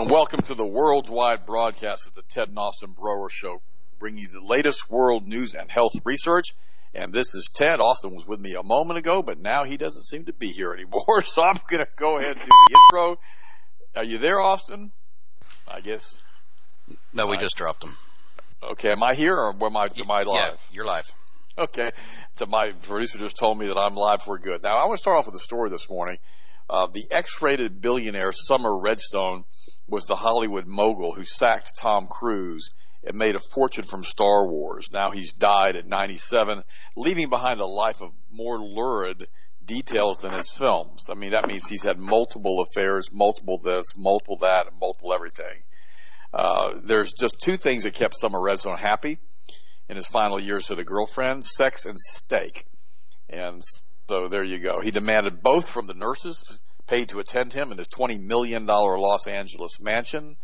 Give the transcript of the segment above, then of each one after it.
And welcome to the worldwide broadcast of the Ted and Austin Broer Show, bringing you the latest world news and health research. And this is Ted. Austin was with me a moment ago, but now he doesn't seem to be here anymore. So I'm going to go ahead and do the intro. Are you there, Austin? I guess. No, we just dropped him. Okay, am I here or am I, am I live? Yeah, you're live. Okay. So my producer just told me that I'm live for good. Now I want to start off with a story this morning. Uh, the X-rated billionaire Sumner Redstone was the Hollywood mogul who sacked Tom Cruise and made a fortune from Star Wars. Now he's died at 97, leaving behind a life of more lurid details than his films. I mean, that means he's had multiple affairs, multiple this, multiple that, multiple everything. Uh, there's just two things that kept Sumner Redstone happy in his final years with a girlfriend, sex and steak. And so there you go. He demanded both from the nurses paid to attend him in his $20 million Los Angeles mansion.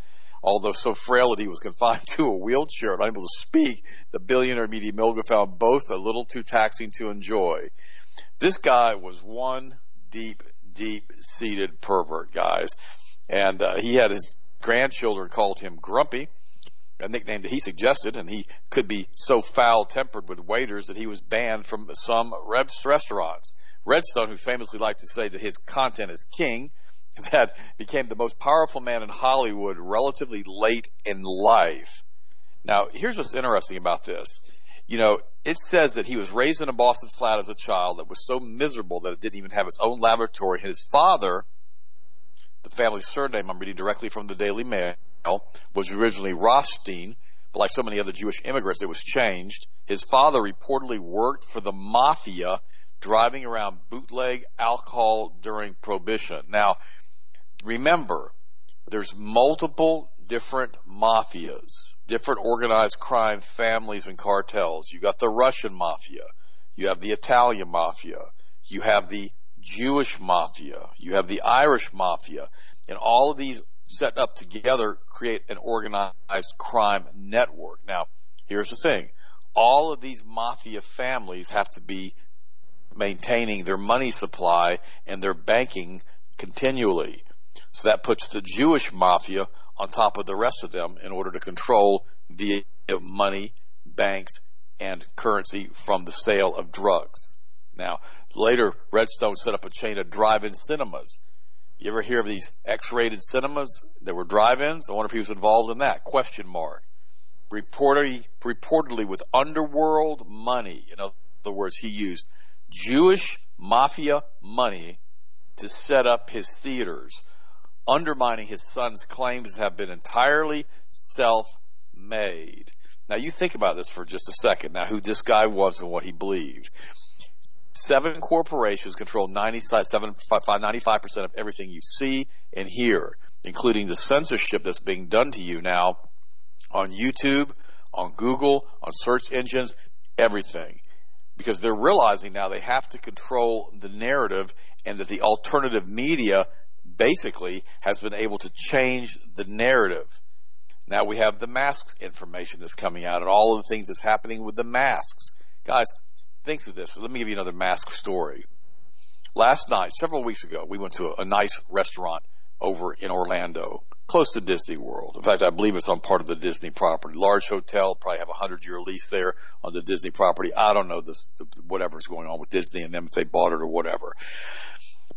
Although so frail that he was confined to a wheelchair and unable to speak, the billionaire media mogul found both a little too taxing to enjoy. This guy was one deep, deep seated pervert, guys. And uh, he had his grandchildren called him Grumpy a nickname that he suggested, and he could be so foul tempered with waiters that he was banned from some restaurants. Redstone, who famously liked to say that his content is king, that became the most powerful man in Hollywood relatively late in life. Now, here's what's interesting about this. You know, it says that he was raised in a Boston flat as a child that was so miserable that it didn't even have its own laboratory. His father, the family surname I'm reading directly from the Daily Mail, was originally Rothstein, but like so many other Jewish immigrants, it was changed. His father reportedly worked for the mafia, driving around bootleg alcohol during Prohibition. Now, remember, there's multiple different mafias, different organized crime families and cartels. You got the Russian mafia, you have the Italian mafia, you have the Jewish mafia, you have the Irish mafia, and all of these set up together create an organized crime network. Now, here's the thing. All of these mafia families have to be maintaining their money supply and their banking continually. So that puts the Jewish mafia on top of the rest of them in order to control the money, banks, and currency from the sale of drugs. Now, later, Redstone set up a chain of drive-in cinemas you ever hear of these X-rated cinemas that were drive-ins? I wonder if he was involved in that. Question mark. Reportedly, reportedly with underworld money. In other words, he used Jewish mafia money to set up his theaters, undermining his son's claims to have been entirely self-made. Now you think about this for just a second. Now who this guy was and what he believed. Seven corporations control 95% of everything you see and hear, including the censorship that's being done to you now on YouTube, on Google, on search engines, everything. Because they're realizing now they have to control the narrative and that the alternative media basically has been able to change the narrative. Now we have the masks information that's coming out and all of the things that's happening with the masks. Guys, think through this. Let me give you another mask story. Last night, several weeks ago, we went to a, a nice restaurant over in Orlando, close to Disney World. In fact, I believe it's on part of the Disney property. Large hotel, probably have a hundred year lease there on the Disney property. I don't know this, whatever's going on with Disney and them if they bought it or whatever.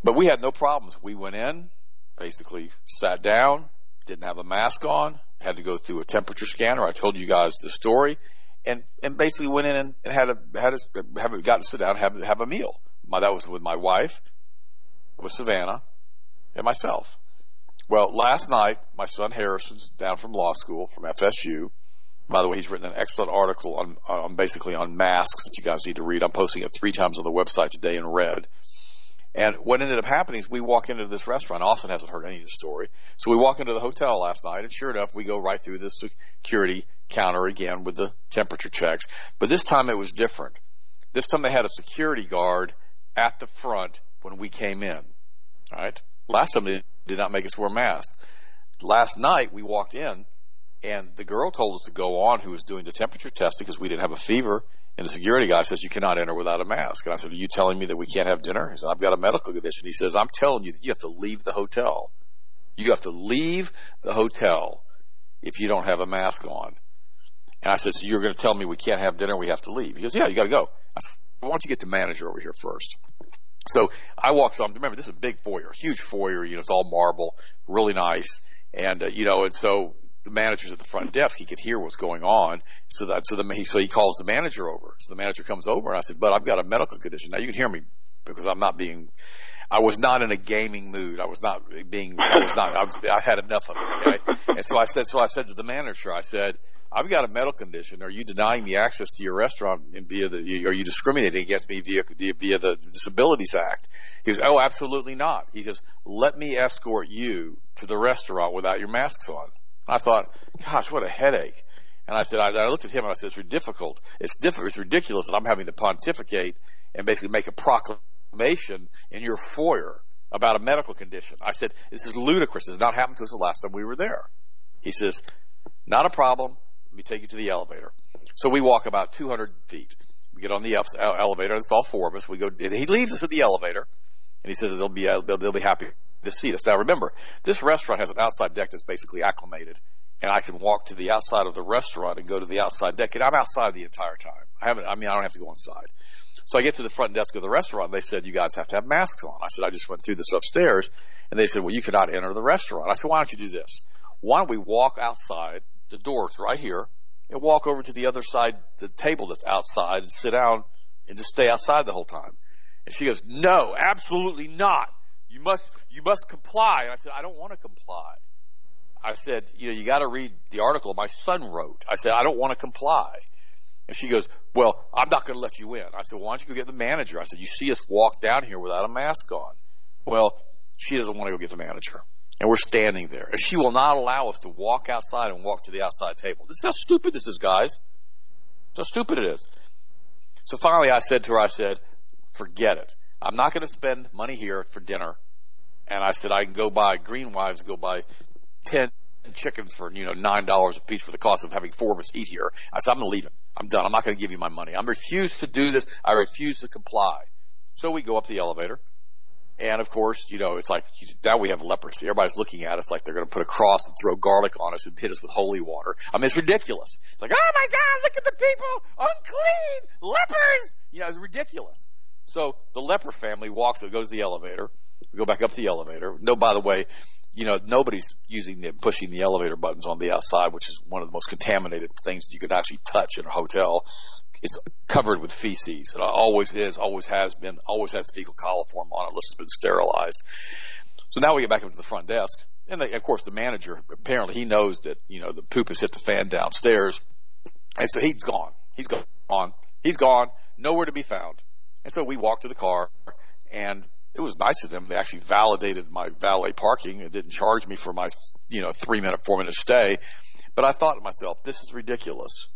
But we had no problems. We went in, basically sat down, didn't have a mask on, had to go through a temperature scanner. I told you guys the story and and basically went in and, and had a had a have got to sit down and have have a meal. My that was with my wife, with Savannah, and myself. Well, last night my son Harrison's down from law school from FSU. By the way, he's written an excellent article on on basically on masks that you guys need to read. I'm posting it three times on the website today in red. And what ended up happening is we walk into this restaurant. Austin hasn't heard any of the story. So we walk into the hotel last night, and sure enough, we go right through this security counter again with the temperature checks. But this time it was different. This time they had a security guard at the front when we came in. All right. Last time they did not make us wear masks. Last night we walked in, and the girl told us to go on who was doing the temperature testing because we didn't have a fever and the security guy says, you cannot enter without a mask. And I said, are you telling me that we can't have dinner? He said, I've got a medical condition. He says, I'm telling you that you have to leave the hotel. You have to leave the hotel if you don't have a mask on. And I said, so you're going to tell me we can't have dinner, we have to leave. He goes, yeah, you got to go. I said, why don't you get the manager over here first? So I walked on. Remember, this is a big foyer, huge foyer. You know, it's all marble, really nice. And uh, you know, and so the manager's at the front desk. He could hear what's going on. So that so the he so he calls the manager over. So the manager comes over, and I said, "But I've got a medical condition." Now you can hear me because I'm not being. I was not in a gaming mood. I was not being. I was not. I, was, I had enough of it. Okay. And so I said. So I said to the manager. I said. I've got a medical condition. Are you denying me access to your restaurant via the? Are you discriminating against me via via the Disabilities Act? He goes, "Oh, absolutely not." He says, "Let me escort you to the restaurant without your masks on." I thought, gosh, what a headache. And I said, I, I looked at him and I said, it's difficult. It's difficult. It's ridiculous that I'm having to pontificate and basically make a proclamation in your foyer about a medical condition. I said, this is ludicrous. This has not happened to us the last time we were there. He says, not a problem. Let me take you to the elevator. So we walk about 200 feet. We get on the elevator. And it's all four of us. We go. He leaves us at the elevator, and he says they'll be uh, they'll, they'll be happy to see us. Now remember, this restaurant has an outside deck that's basically acclimated, and I can walk to the outside of the restaurant and go to the outside deck, and I'm outside the entire time. I haven't. I mean, I don't have to go inside. So I get to the front desk of the restaurant. And they said, "You guys have to have masks on." I said, "I just went through this upstairs," and they said, "Well, you cannot enter the restaurant." I said, "Why don't you do this? Why don't we walk outside? The door's right here, and walk over to the other side, the table that's outside, and sit down and just stay outside the whole time." And she goes, "No, absolutely not." You must, you must comply. And I said, I don't want to comply. I said, you know, you got to read the article my son wrote. I said, I don't want to comply. And she goes, well, I'm not going to let you in. I said, why don't you go get the manager? I said, you see us walk down here without a mask on. Well, she doesn't want to go get the manager. And we're standing there. And she will not allow us to walk outside and walk to the outside table. This is how stupid this is, guys. That's how stupid it is. So finally I said to her, I said, forget it. I'm not going to spend money here for dinner. And I said, I can go buy Green Wives, go buy 10 chickens for, you know, $9 a piece for the cost of having four of us eat here. I said, I'm going to leave it. I'm done. I'm not going to give you my money. I refuse to do this. I refuse to comply. So we go up the elevator. And of course, you know, it's like now we have leprosy. Everybody's looking at us like they're going to put a cross and throw garlic on us and hit us with holy water. I mean, it's ridiculous. It's like, oh my God, look at the people, unclean, lepers. You know, it's ridiculous. So the leper family walks, it goes to the elevator. We go back up the elevator. No, by the way, you know, nobody's using the, pushing the elevator buttons on the outside, which is one of the most contaminated things you could actually touch in a hotel. It's covered with feces. It always is, always has been, always has fecal coliform on it unless it's been sterilized. So now we get back up to the front desk. And they, of course, the manager, apparently he knows that, you know, the poop has hit the fan downstairs. And so he's gone. He's gone. He's gone. Nowhere to be found. And so we walked to the car, and it was nice of them. They actually validated my valet parking and didn't charge me for my, you know, three minute, four minute stay. But I thought to myself, this is ridiculous.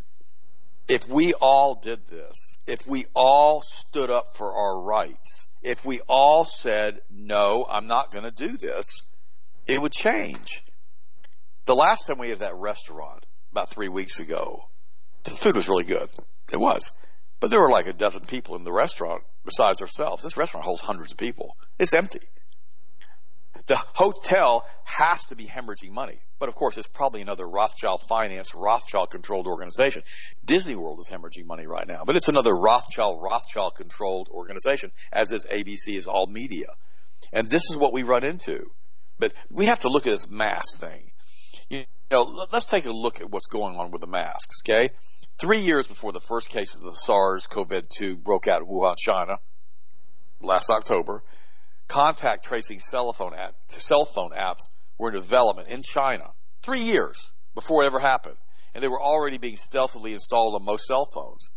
If we all did this, if we all stood up for our rights, if we all said, no, I'm not going to do this, it would change. The last time we had that restaurant, about three weeks ago, the food was really good. It was. But there were like a dozen people in the restaurant besides ourselves. This restaurant holds hundreds of people. It's empty. The hotel has to be hemorrhaging money. But of course, it's probably another Rothschild financed, Rothschild controlled organization. Disney World is hemorrhaging money right now, but it's another Rothschild, Rothschild controlled organization, as is ABC, is all media. And this is what we run into. But we have to look at this mask thing. You know, let's take a look at what's going on with the masks, okay? Three years before the first cases of the SARS-CoV-2 broke out in Wuhan, China, last October, contact tracing cell phone, app, cell phone apps were in development in China. Three years before it ever happened. And they were already being stealthily installed on most cell phones.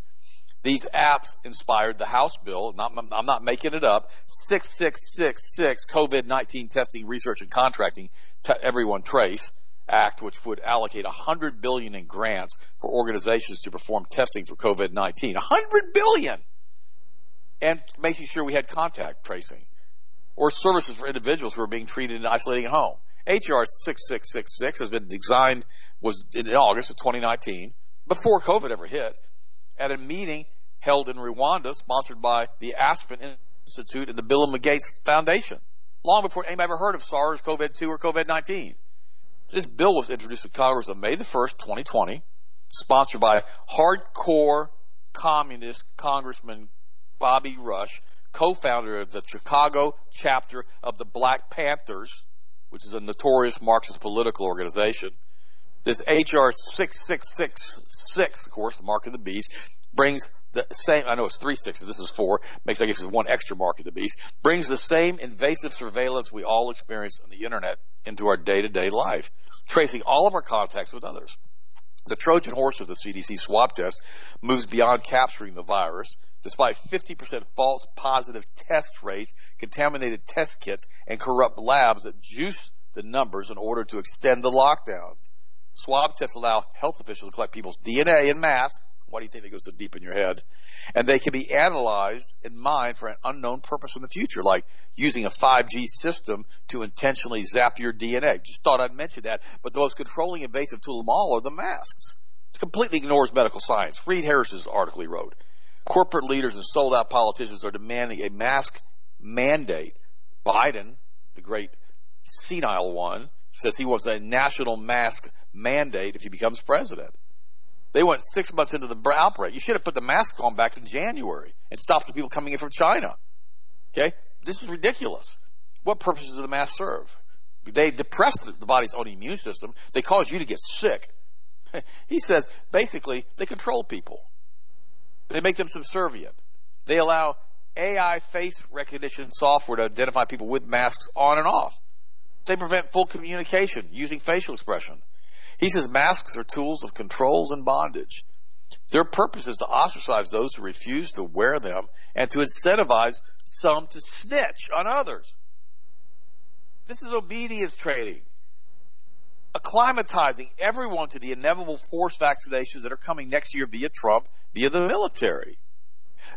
These apps inspired the House bill, not, I'm not making it up, 6666 COVID-19 testing, research, and contracting, everyone trace, Act, which would allocate 100 billion in grants for organizations to perform testing for COVID-19. 100 billion! And making sure we had contact tracing or services for individuals who are being treated and isolating at home. HR 6666 has been designed, was in August of 2019, before COVID ever hit, at a meeting held in Rwanda, sponsored by the Aspen Institute and the Bill and Melinda Gates Foundation. long before anybody ever heard of SARS, COVID-2, or COVID-19. This bill was introduced to Congress on May the 1st, 2020, sponsored by hardcore communist Congressman Bobby Rush, co-founder of the Chicago chapter of the Black Panthers, which is a notorious Marxist political organization. This HR 6666, of course, the mark of the beast, brings the same, I know it's three sixes, this is four, makes, I guess, it's one extra mark of the beast, brings the same invasive surveillance we all experience on the internet into our day to day life, tracing all of our contacts with others. The Trojan horse of the CDC swab test moves beyond capturing the virus. Despite 50% false positive test rates, contaminated test kits, and corrupt labs that juice the numbers in order to extend the lockdowns. Swab tests allow health officials to collect people's DNA in mass. Why do you think they go so deep in your head? And they can be analyzed in mind for an unknown purpose in the future, like using a 5G system to intentionally zap your DNA. Just thought I'd mention that. But the most controlling invasive tool of all are the masks. It completely ignores medical science. Reed Harris's article he wrote. Corporate leaders and sold out politicians are demanding a mask mandate. Biden, the great senile one, says he wants a national mask mandate if he becomes president. They went six months into the outbreak. You should have put the mask on back in January and stopped the people coming in from China. Okay? This is ridiculous. What purposes do the mask serve? They depress the body's own immune system. They cause you to get sick. he says basically they control people. They make them subservient. They allow AI face recognition software to identify people with masks on and off. They prevent full communication using facial expression. He says masks are tools of controls and bondage. Their purpose is to ostracize those who refuse to wear them and to incentivize some to snitch on others. This is obedience training. Acclimatizing everyone to the inevitable forced vaccinations that are coming next year via Trump, via the military.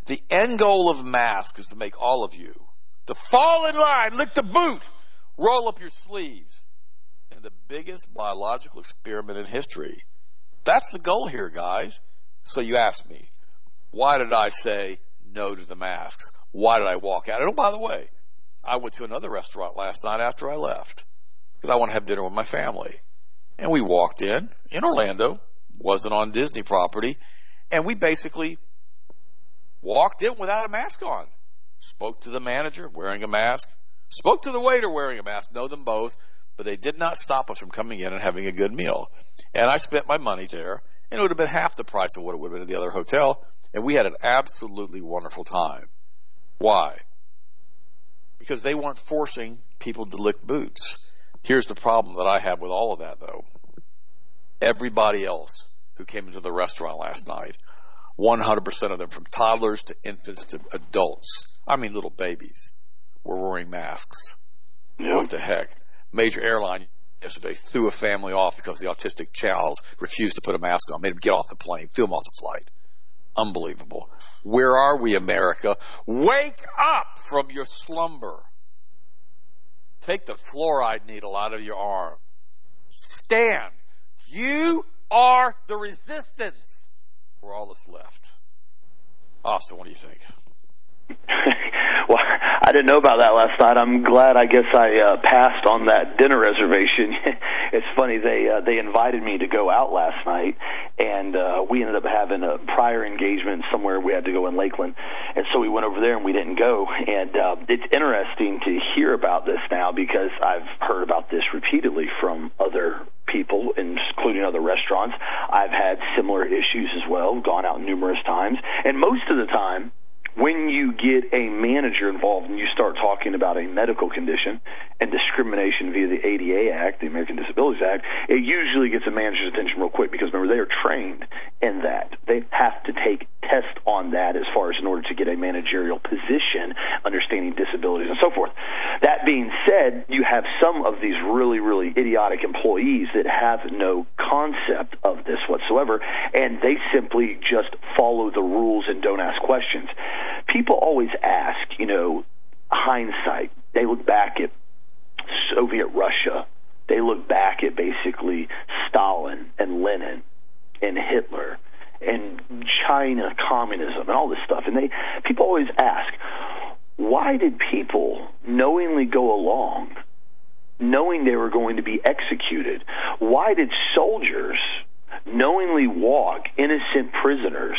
The end goal of masks is to make all of you to fall in line, lick the boot, roll up your sleeves, and the biggest biological experiment in history. That's the goal here, guys. So you ask me, why did I say no to the masks? Why did I walk out? And oh, by the way, I went to another restaurant last night after I left because I want to have dinner with my family. And we walked in, in Orlando, wasn't on Disney property, and we basically walked in without a mask on. Spoke to the manager wearing a mask, spoke to the waiter wearing a mask, know them both, but they did not stop us from coming in and having a good meal. And I spent my money there, and it would have been half the price of what it would have been at the other hotel, and we had an absolutely wonderful time. Why? Because they weren't forcing people to lick boots. Here's the problem that I have with all of that though. Everybody else who came into the restaurant last night, 100% of them from toddlers to infants to adults, I mean little babies, were wearing masks. Yep. What the heck? major airline yesterday threw a family off because the autistic child refused to put a mask on, made him get off the plane, threw him off the flight. Unbelievable. Where are we, America? Wake up from your slumber. Take the fluoride needle out of your arm. Stand. You are the resistance. We're all that's left. Austin, what do you think? Well, I didn't know about that last night. I'm glad. I guess I uh, passed on that dinner reservation. it's funny they uh, they invited me to go out last night, and uh, we ended up having a prior engagement somewhere. We had to go in Lakeland, and so we went over there and we didn't go. And uh, it's interesting to hear about this now because I've heard about this repeatedly from other people, including other restaurants. I've had similar issues as well, gone out numerous times, and most of the time when you get a manager involved and you start talking about a medical condition and discrimination via the ADA Act, the American Disabilities Act, it usually gets a manager's attention real quick because remember they are trained in that. They have to take tests on that as far as in order to get a managerial position, understanding disabilities and so forth. That being said, you have some of these really, really idiotic employees that have no concept of this whatsoever, and they simply just follow the rules and don't ask questions people always ask, you know, hindsight. They look back at Soviet Russia. They look back at basically Stalin and Lenin and Hitler and China communism and all this stuff. And they people always ask, why did people knowingly go along, knowing they were going to be executed? Why did soldiers knowingly walk innocent prisoners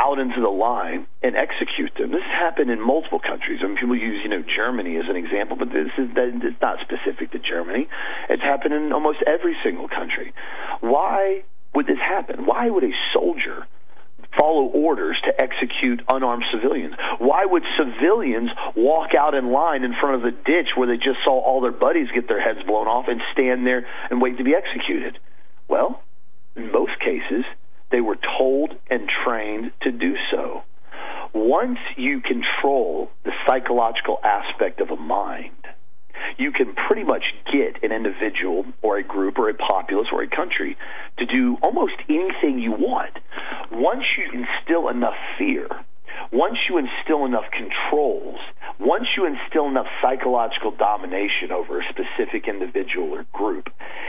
out into the line and execute them. This happened in multiple countries. I mean, people use, you know, Germany as an example, but this is it's not specific to Germany. It's happened in almost every single country. Why would this happen? Why would a soldier follow orders to execute unarmed civilians? Why would civilians walk out in line in front of a ditch where they just saw all their buddies get their heads blown off and stand there and wait to be executed? Well, in most cases, they were told and trained to do so. Once you control the psychological aspect of a mind, you can pretty much get an individual or a group or a populace or a country to do almost anything you want. Once you instill enough fear, once you instill enough controls, once you instill enough psychological domination over a specific individual or group,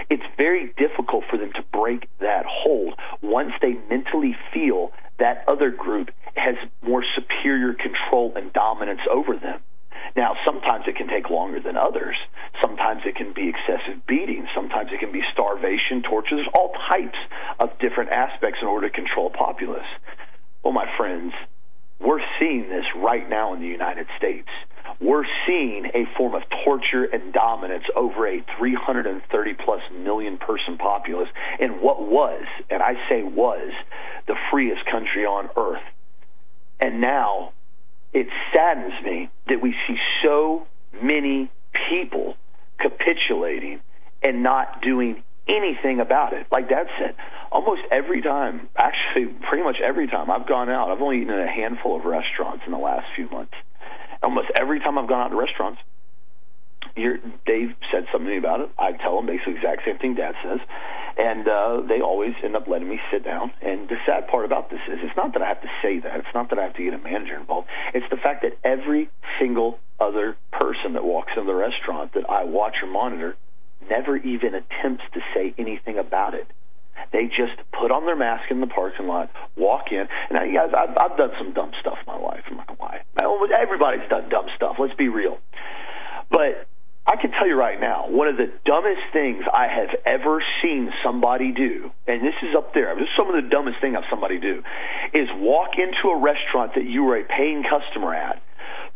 it's very difficult for them to break that hold once they mentally feel that other group has more superior control and dominance over them. Now, sometimes it can take longer than others. Sometimes it can be excessive beating. Sometimes it can be starvation, torture. There's all types of different aspects in order to control a populace. Well, my friends, we're seeing this right now in the United States. We're seeing a form of torture and dominance over a 330 plus million person populace in what was, and I say was, the freest country on earth. And now it saddens me that we see so many people capitulating and not doing anything about it. Like Dad said, almost every time, actually, pretty much every time I've gone out, I've only eaten at a handful of restaurants in the last few months. Almost every time I've gone out to restaurants, you're, Dave said something about it. I tell them basically the exact same thing Dad says, and uh, they always end up letting me sit down. And the sad part about this is, it's not that I have to say that. It's not that I have to get a manager involved. It's the fact that every single other person that walks into the restaurant that I watch or monitor never even attempts to say anything about it. They just put on their mask in the parking lot, walk in. And now, you guys, I've, I've done some dumb stuff in my life. I'm not gonna lie. Everybody's done dumb stuff. Let's be real. But I can tell you right now, one of the dumbest things I have ever seen somebody do, and this is up there, this is some of the dumbest thing I've somebody do, is walk into a restaurant that you were a paying customer at,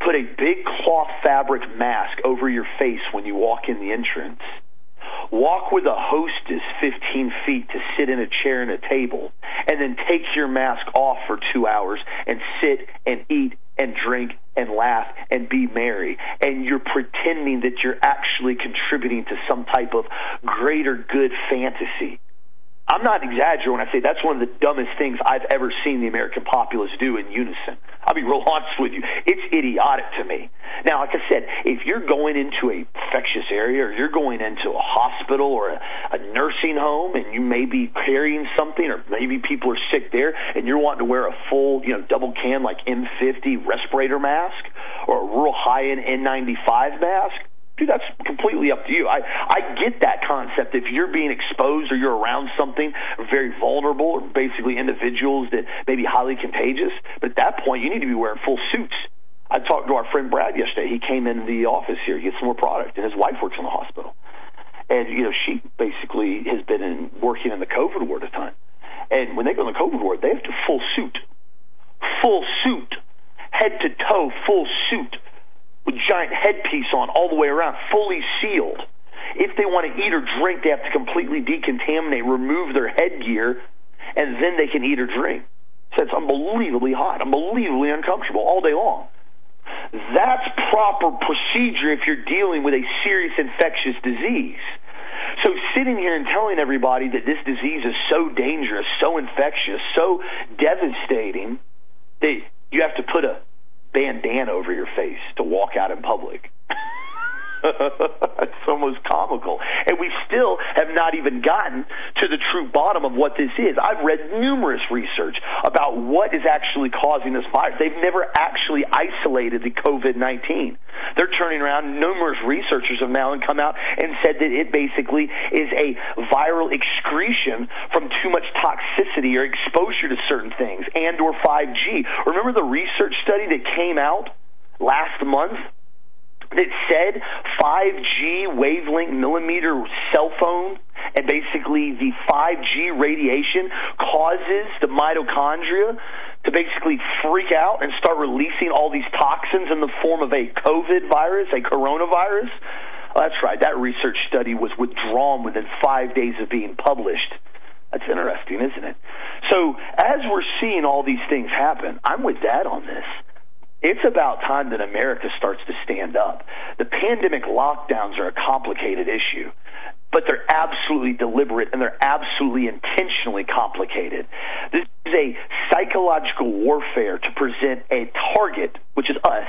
put a big cloth fabric mask over your face when you walk in the entrance, walk with a hostess 15 feet to sit in a chair and a table, and then take your mask off for two hours and sit and eat and drink and laugh and be merry. And you're pretending that you're actually contributing to some type of greater good fantasy. I'm not exaggerating when I say that's one of the dumbest things I've ever seen the American populace do in unison. I'll be real honest with you. It's idiotic to me. Now, like I said, if you're going into a infectious area or you're going into a hospital or a, a nursing home and you may be carrying something or maybe people are sick there and you're wanting to wear a full, you know, double can like M50 respirator mask or a real high end N95 mask, dude, that's completely up to you. I I get that concept. If you're being exposed or you're around something very vulnerable, basically individuals that may be highly contagious, but at that point you need to be wearing full suits. I talked to our friend Brad yesterday. He came in the office here to get some more product, and his wife works in the hospital. And you know, she basically has been in, working in the COVID ward a ton. And when they go in the COVID ward, they have to full suit, full suit, head to toe, full suit with giant headpiece on all the way around, fully sealed. If they want to eat or drink, they have to completely decontaminate, remove their headgear, and then they can eat or drink. So it's unbelievably hot, unbelievably uncomfortable all day long. That's proper procedure if you're dealing with a serious infectious disease. So sitting here and telling everybody that this disease is so dangerous, so infectious, so devastating that you have to put a bandana over your face to walk out in public. it's almost comical. And we still have not even gotten to the true bottom of what this is. I've read numerous research about what is actually causing this virus. They've never actually isolated the COVID 19. They're turning around, numerous researchers have now come out and said that it basically is a viral excretion from too much toxicity or exposure to certain things and or 5G. Remember the research study that came out last month that said 5G wavelength millimeter cell phone and basically the 5G radiation causes the mitochondria to basically freak out and start releasing all these toxins in the form of a COVID virus, a coronavirus. Oh, that's right. That research study was withdrawn within five days of being published. That's interesting, isn't it? So, as we're seeing all these things happen, I'm with Dad on this. It's about time that America starts to stand up. The pandemic lockdowns are a complicated issue, but they're absolutely deliberate and they're absolutely intentionally complicated. This is a psychological warfare to present a target, which is us,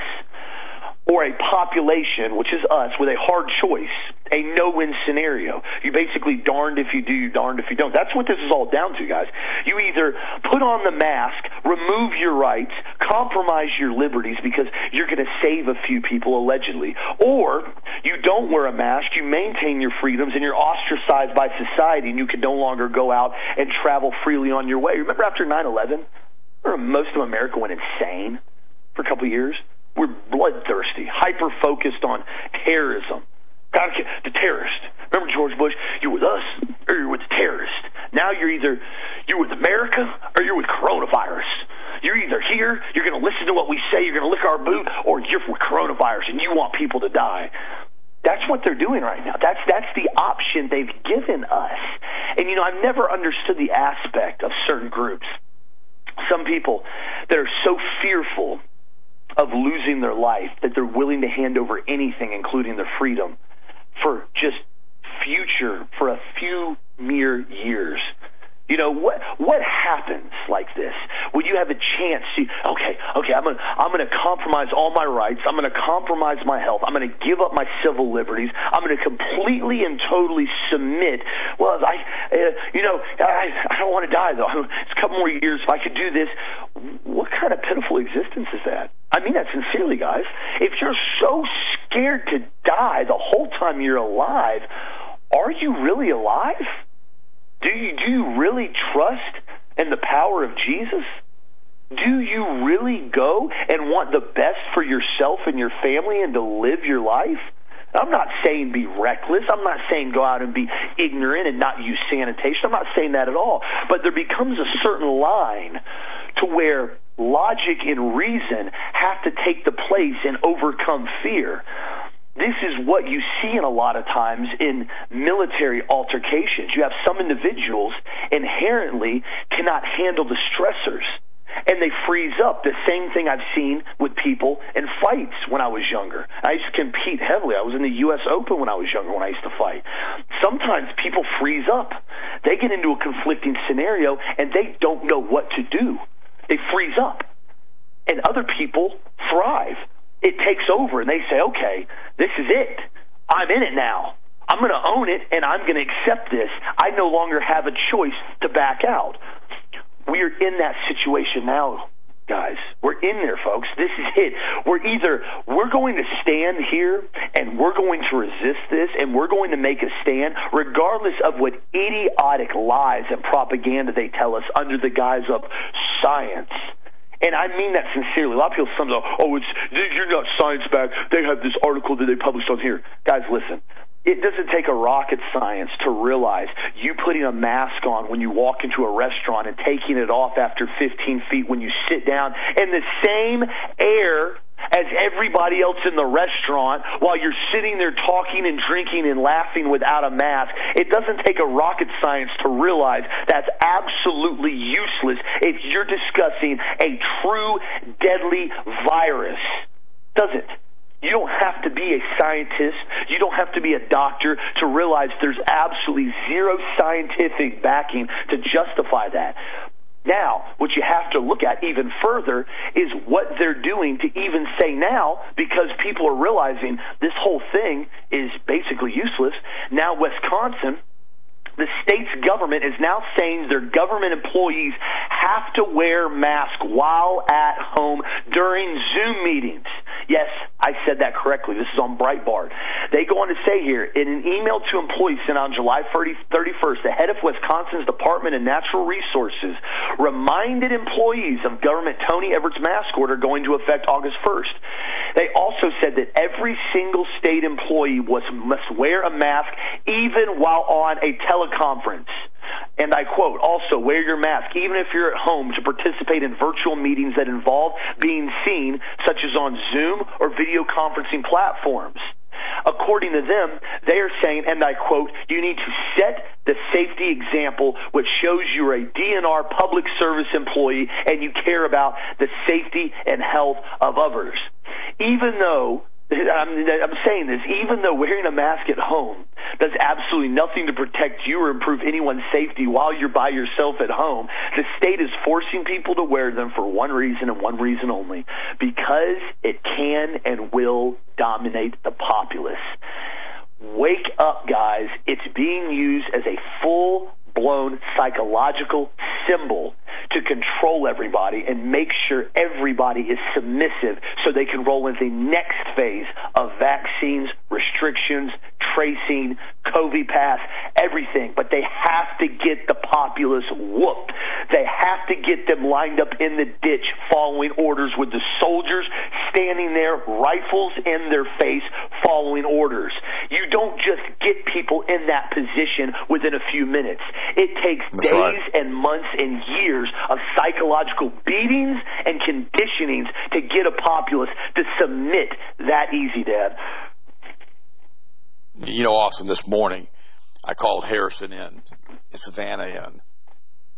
or a population, which is us, with a hard choice, a no-win scenario. You basically darned if you do, you darned if you don't. That's what this is all down to, guys. You either put on the mask, remove your rights, compromise your liberties because you're going to save a few people allegedly, or you don't wear a mask, you maintain your freedoms, and you're ostracized by society, and you can no longer go out and travel freely on your way. Remember after 9/11, most of America went insane for a couple of years. We're bloodthirsty, hyper focused on terrorism. God, the terrorist. Remember George Bush? You're with us or you're with the terrorist. Now you're either you're with America or you're with coronavirus. You're either here, you're going to listen to what we say, you're going to lick our boot, or you're with coronavirus and you want people to die. That's what they're doing right now. That's that's the option they've given us. And you know, I've never understood the aspect of certain groups. Some people that are so fearful of losing their life that they're willing to hand over anything, including their freedom, for just future, for a few mere years. You know what? What happens like this when you have a chance to? Okay, okay, I'm gonna I'm gonna compromise all my rights. I'm gonna compromise my health. I'm gonna give up my civil liberties. I'm gonna completely and totally submit. Well, I, uh, you know, I I don't want to die though. It's a couple more years. If I could do this, what kind of pitiful existence is that? I mean that sincerely, guys. If you're so scared to die the whole time you're alive, are you really alive? Do you, do you really trust in the power of Jesus? Do you really go and want the best for yourself and your family and to live your life? I'm not saying be reckless. I'm not saying go out and be ignorant and not use sanitation. I'm not saying that at all. But there becomes a certain line to where logic and reason have to take the place and overcome fear this is what you see in a lot of times in military altercations. You have some individuals inherently cannot handle the stressors and they freeze up. The same thing I've seen with people in fights when I was younger. I used to compete heavily. I was in the U.S. Open when I was younger when I used to fight. Sometimes people freeze up. They get into a conflicting scenario and they don't know what to do. They freeze up. And other people thrive it takes over and they say, okay, this is it. I'm in it now. I'm going to own it and I'm going to accept this. I no longer have a choice to back out. We're in that situation now, guys. We're in there, folks. This is it. We're either we're going to stand here and we're going to resist this and we're going to make a stand regardless of what idiotic lies and propaganda they tell us under the guise of science and I mean that sincerely. A lot of people some go, oh, it's you're not science back. They have this article that they published on here. Guys, listen. It doesn't take a rocket science to realize you putting a mask on when you walk into a restaurant and taking it off after 15 feet when you sit down in the same air as everybody else in the restaurant while you're sitting there talking and drinking and laughing without a mask. It doesn't take a rocket science to realize that's absolutely useless if you're discussing a true deadly virus. Does it? You don't have to be a scientist. You don't have to be a doctor to realize there's absolutely zero scientific backing to justify that. Now, what you have to look at even further is what they're doing to even say now, because people are realizing this whole thing is basically useless. Now, Wisconsin, the state's government is now saying their government employees have to wear masks while at home during Zoom meetings. Yes, I said that correctly. This is on Breitbart. They go on to say here in an email to employees sent on July 30, 31st, the head of Wisconsin's Department of Natural Resources reminded employees of Government Tony Evers's mask order going to effect August 1st. They also said that every single state employee was, must wear a mask even while on a teleconference. And I quote, also wear your mask even if you're at home to participate in virtual meetings that involve being seen, such as on Zoom or video conferencing platforms. According to them, they are saying, and I quote, you need to set the safety example which shows you're a DNR public service employee and you care about the safety and health of others. Even though I'm, I'm saying this, even though wearing a mask at home does absolutely nothing to protect you or improve anyone's safety while you're by yourself at home, the state is forcing people to wear them for one reason and one reason only because it can and will dominate the populace. Wake up, guys. It's being used as a full blown psychological symbol to control everybody and make sure everybody is submissive so they can roll into the next phase of vaccines, restrictions, tracing, COVID pass, everything. But they have to get the populace whooped. They have to get them lined up in the ditch following orders with the soldiers standing there, rifles in their face, following orders. You don't just get people in that position within a few minutes. It takes That's days right. and months and years of psychological beatings and conditionings to get a populace to submit that easy, Dad. You know, Austin, this morning I called Harrison in, and Savannah in,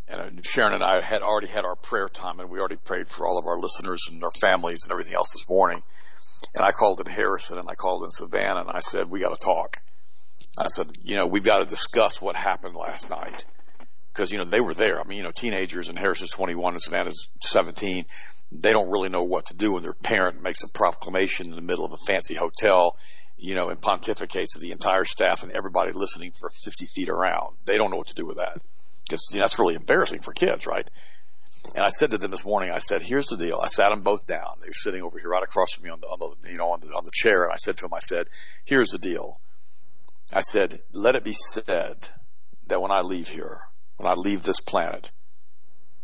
and uh, Sharon and I had already had our prayer time, and we already prayed for all of our listeners and our families and everything else this morning. And I called in Harrison and I called in Savannah, and I said, "We got to talk." I said, "You know, we've got to discuss what happened last night." Because you know they were there. I mean, you know, teenagers and Harrison's 21 and Savannah's 17. They don't really know what to do when their parent makes a proclamation in the middle of a fancy hotel you know, and pontificates to the entire staff and everybody listening for 50 feet around. They don't know what to do with that because that's really embarrassing for kids, right? And I said to them this morning, I said, "Here's the deal." I sat them both down. They were sitting over here right across from me on the, on the you know, on the, on the chair, and I said to them, I said, "Here's the deal." I said, "Let it be said that when I leave here, when I leave this planet,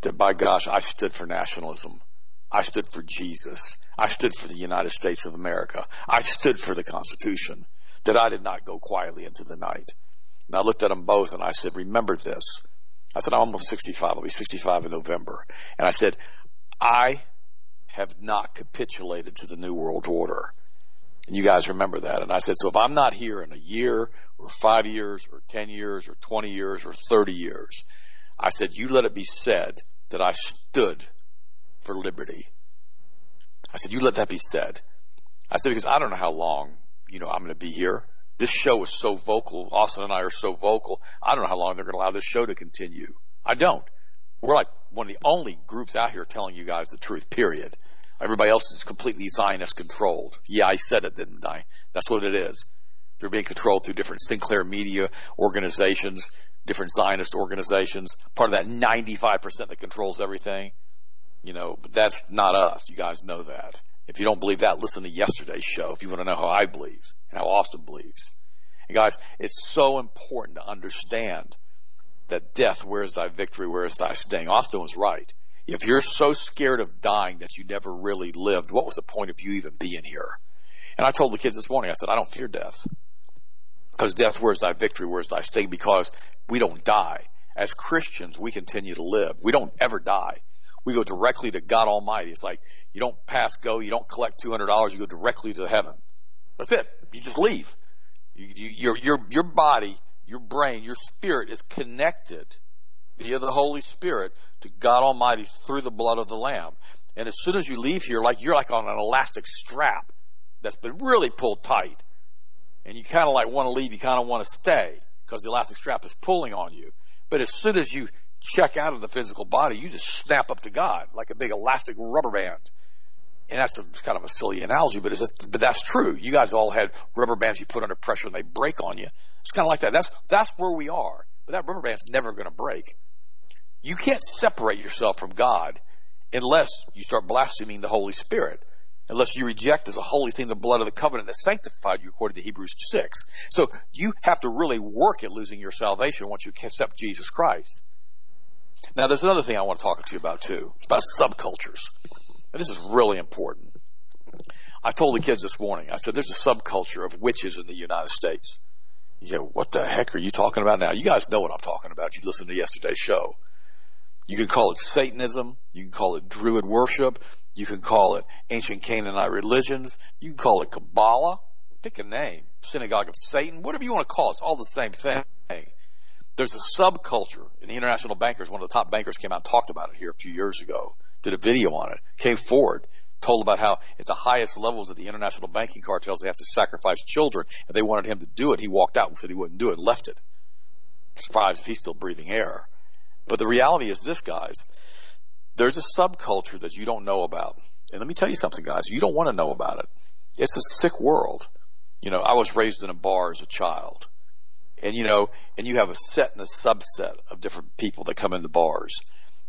that by gosh, I stood for nationalism. I stood for Jesus. I stood for the United States of America. I stood for the Constitution. That I did not go quietly into the night. And I looked at them both and I said, remember this. I said, I'm almost 65. I'll be 65 in November. And I said, I have not capitulated to the New World Order. And you guys remember that. And I said, so if I'm not here in a year or five years or 10 years or 20 years or 30 years, I said, you let it be said that I stood for liberty. I said, you let that be said. I said, because I don't know how long, you know, I'm going to be here. This show is so vocal. Austin and I are so vocal. I don't know how long they're going to allow this show to continue. I don't. We're like one of the only groups out here telling you guys the truth, period. Everybody else is completely Zionist controlled. Yeah, I said it, didn't I? That's what it is. They're being controlled through different Sinclair media organizations, different Zionist organizations, part of that 95% that controls everything. You know, but that's not us. You guys know that. If you don't believe that, listen to yesterday's show if you want to know how I believe and how Austin believes. And guys, it's so important to understand that death, where is thy victory, where is thy sting? Austin was right. If you're so scared of dying that you never really lived, what was the point of you even being here? And I told the kids this morning, I said, I don't fear death. Because death, where's thy victory, where's thy sting? Because we don't die. As Christians, we continue to live. We don't ever die. We go directly to God Almighty. It's like you don't pass go, you don't collect $200, you go directly to heaven. That's it. You just leave. You, you, your, your, your body, your brain, your spirit is connected via the Holy Spirit to God Almighty through the blood of the Lamb. And as soon as you leave here, like you're like on an elastic strap that's been really pulled tight. And you kind of like want to leave, you kind of want to stay because the elastic strap is pulling on you. But as soon as you check out of the physical body, you just snap up to God like a big elastic rubber band. And that's a, kind of a silly analogy, but it's just, but that's true. You guys all had rubber bands you put under pressure and they break on you. It's kind of like that. That's, that's where we are. But that rubber band's never going to break. You can't separate yourself from God unless you start blaspheming the Holy Spirit. unless you reject as a holy thing the blood of the covenant that sanctified you according to Hebrews 6. So you have to really work at losing your salvation once you accept Jesus Christ. Now there's another thing I want to talk to you about too. It's about subcultures. And this is really important. I told the kids this morning, I said, there's a subculture of witches in the United States. You go, what the heck are you talking about now? You guys know what I'm talking about. You listened to yesterday's show. You can call it Satanism. You can call it Druid worship. You can call it ancient Canaanite religions. You can call it Kabbalah. Pick a name. Synagogue of Satan. Whatever you want to call it. It's all the same thing. There's a subculture in the international bankers. One of the top bankers came out and talked about it here a few years ago. Did a video on it. Came forward told about how at the highest levels of the international banking cartels they have to sacrifice children and they wanted him to do it. He walked out and said he wouldn't do it and left it. Surprised if he's still breathing air. But the reality is this, guys. There's a subculture that you don't know about. And let me tell you something, guys. You don't want to know about it. It's a sick world. You know, I was raised in a bar as a child. And you know, and you have a set and a subset of different people that come into bars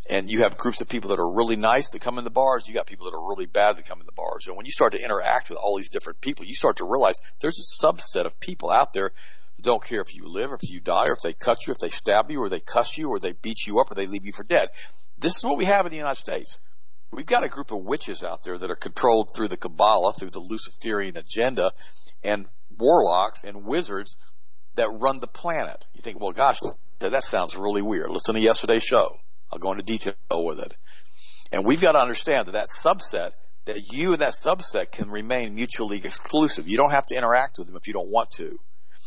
and you have groups of people that are really nice that come in the bars. You got people that are really bad that come in the bars. And when you start to interact with all these different people, you start to realize there's a subset of people out there who don't care if you live, or if you die, or if they cut you, if they stab you, or they cuss you, or they beat you up, or they leave you for dead. This is what we have in the United States. We've got a group of witches out there that are controlled through the Kabbalah, through the Luciferian agenda, and warlocks and wizards that run the planet. You think, well, gosh, that sounds really weird. Listen to yesterday's show. I'll go into detail with it. And we've got to understand that that subset, that you and that subset can remain mutually exclusive. You don't have to interact with them if you don't want to.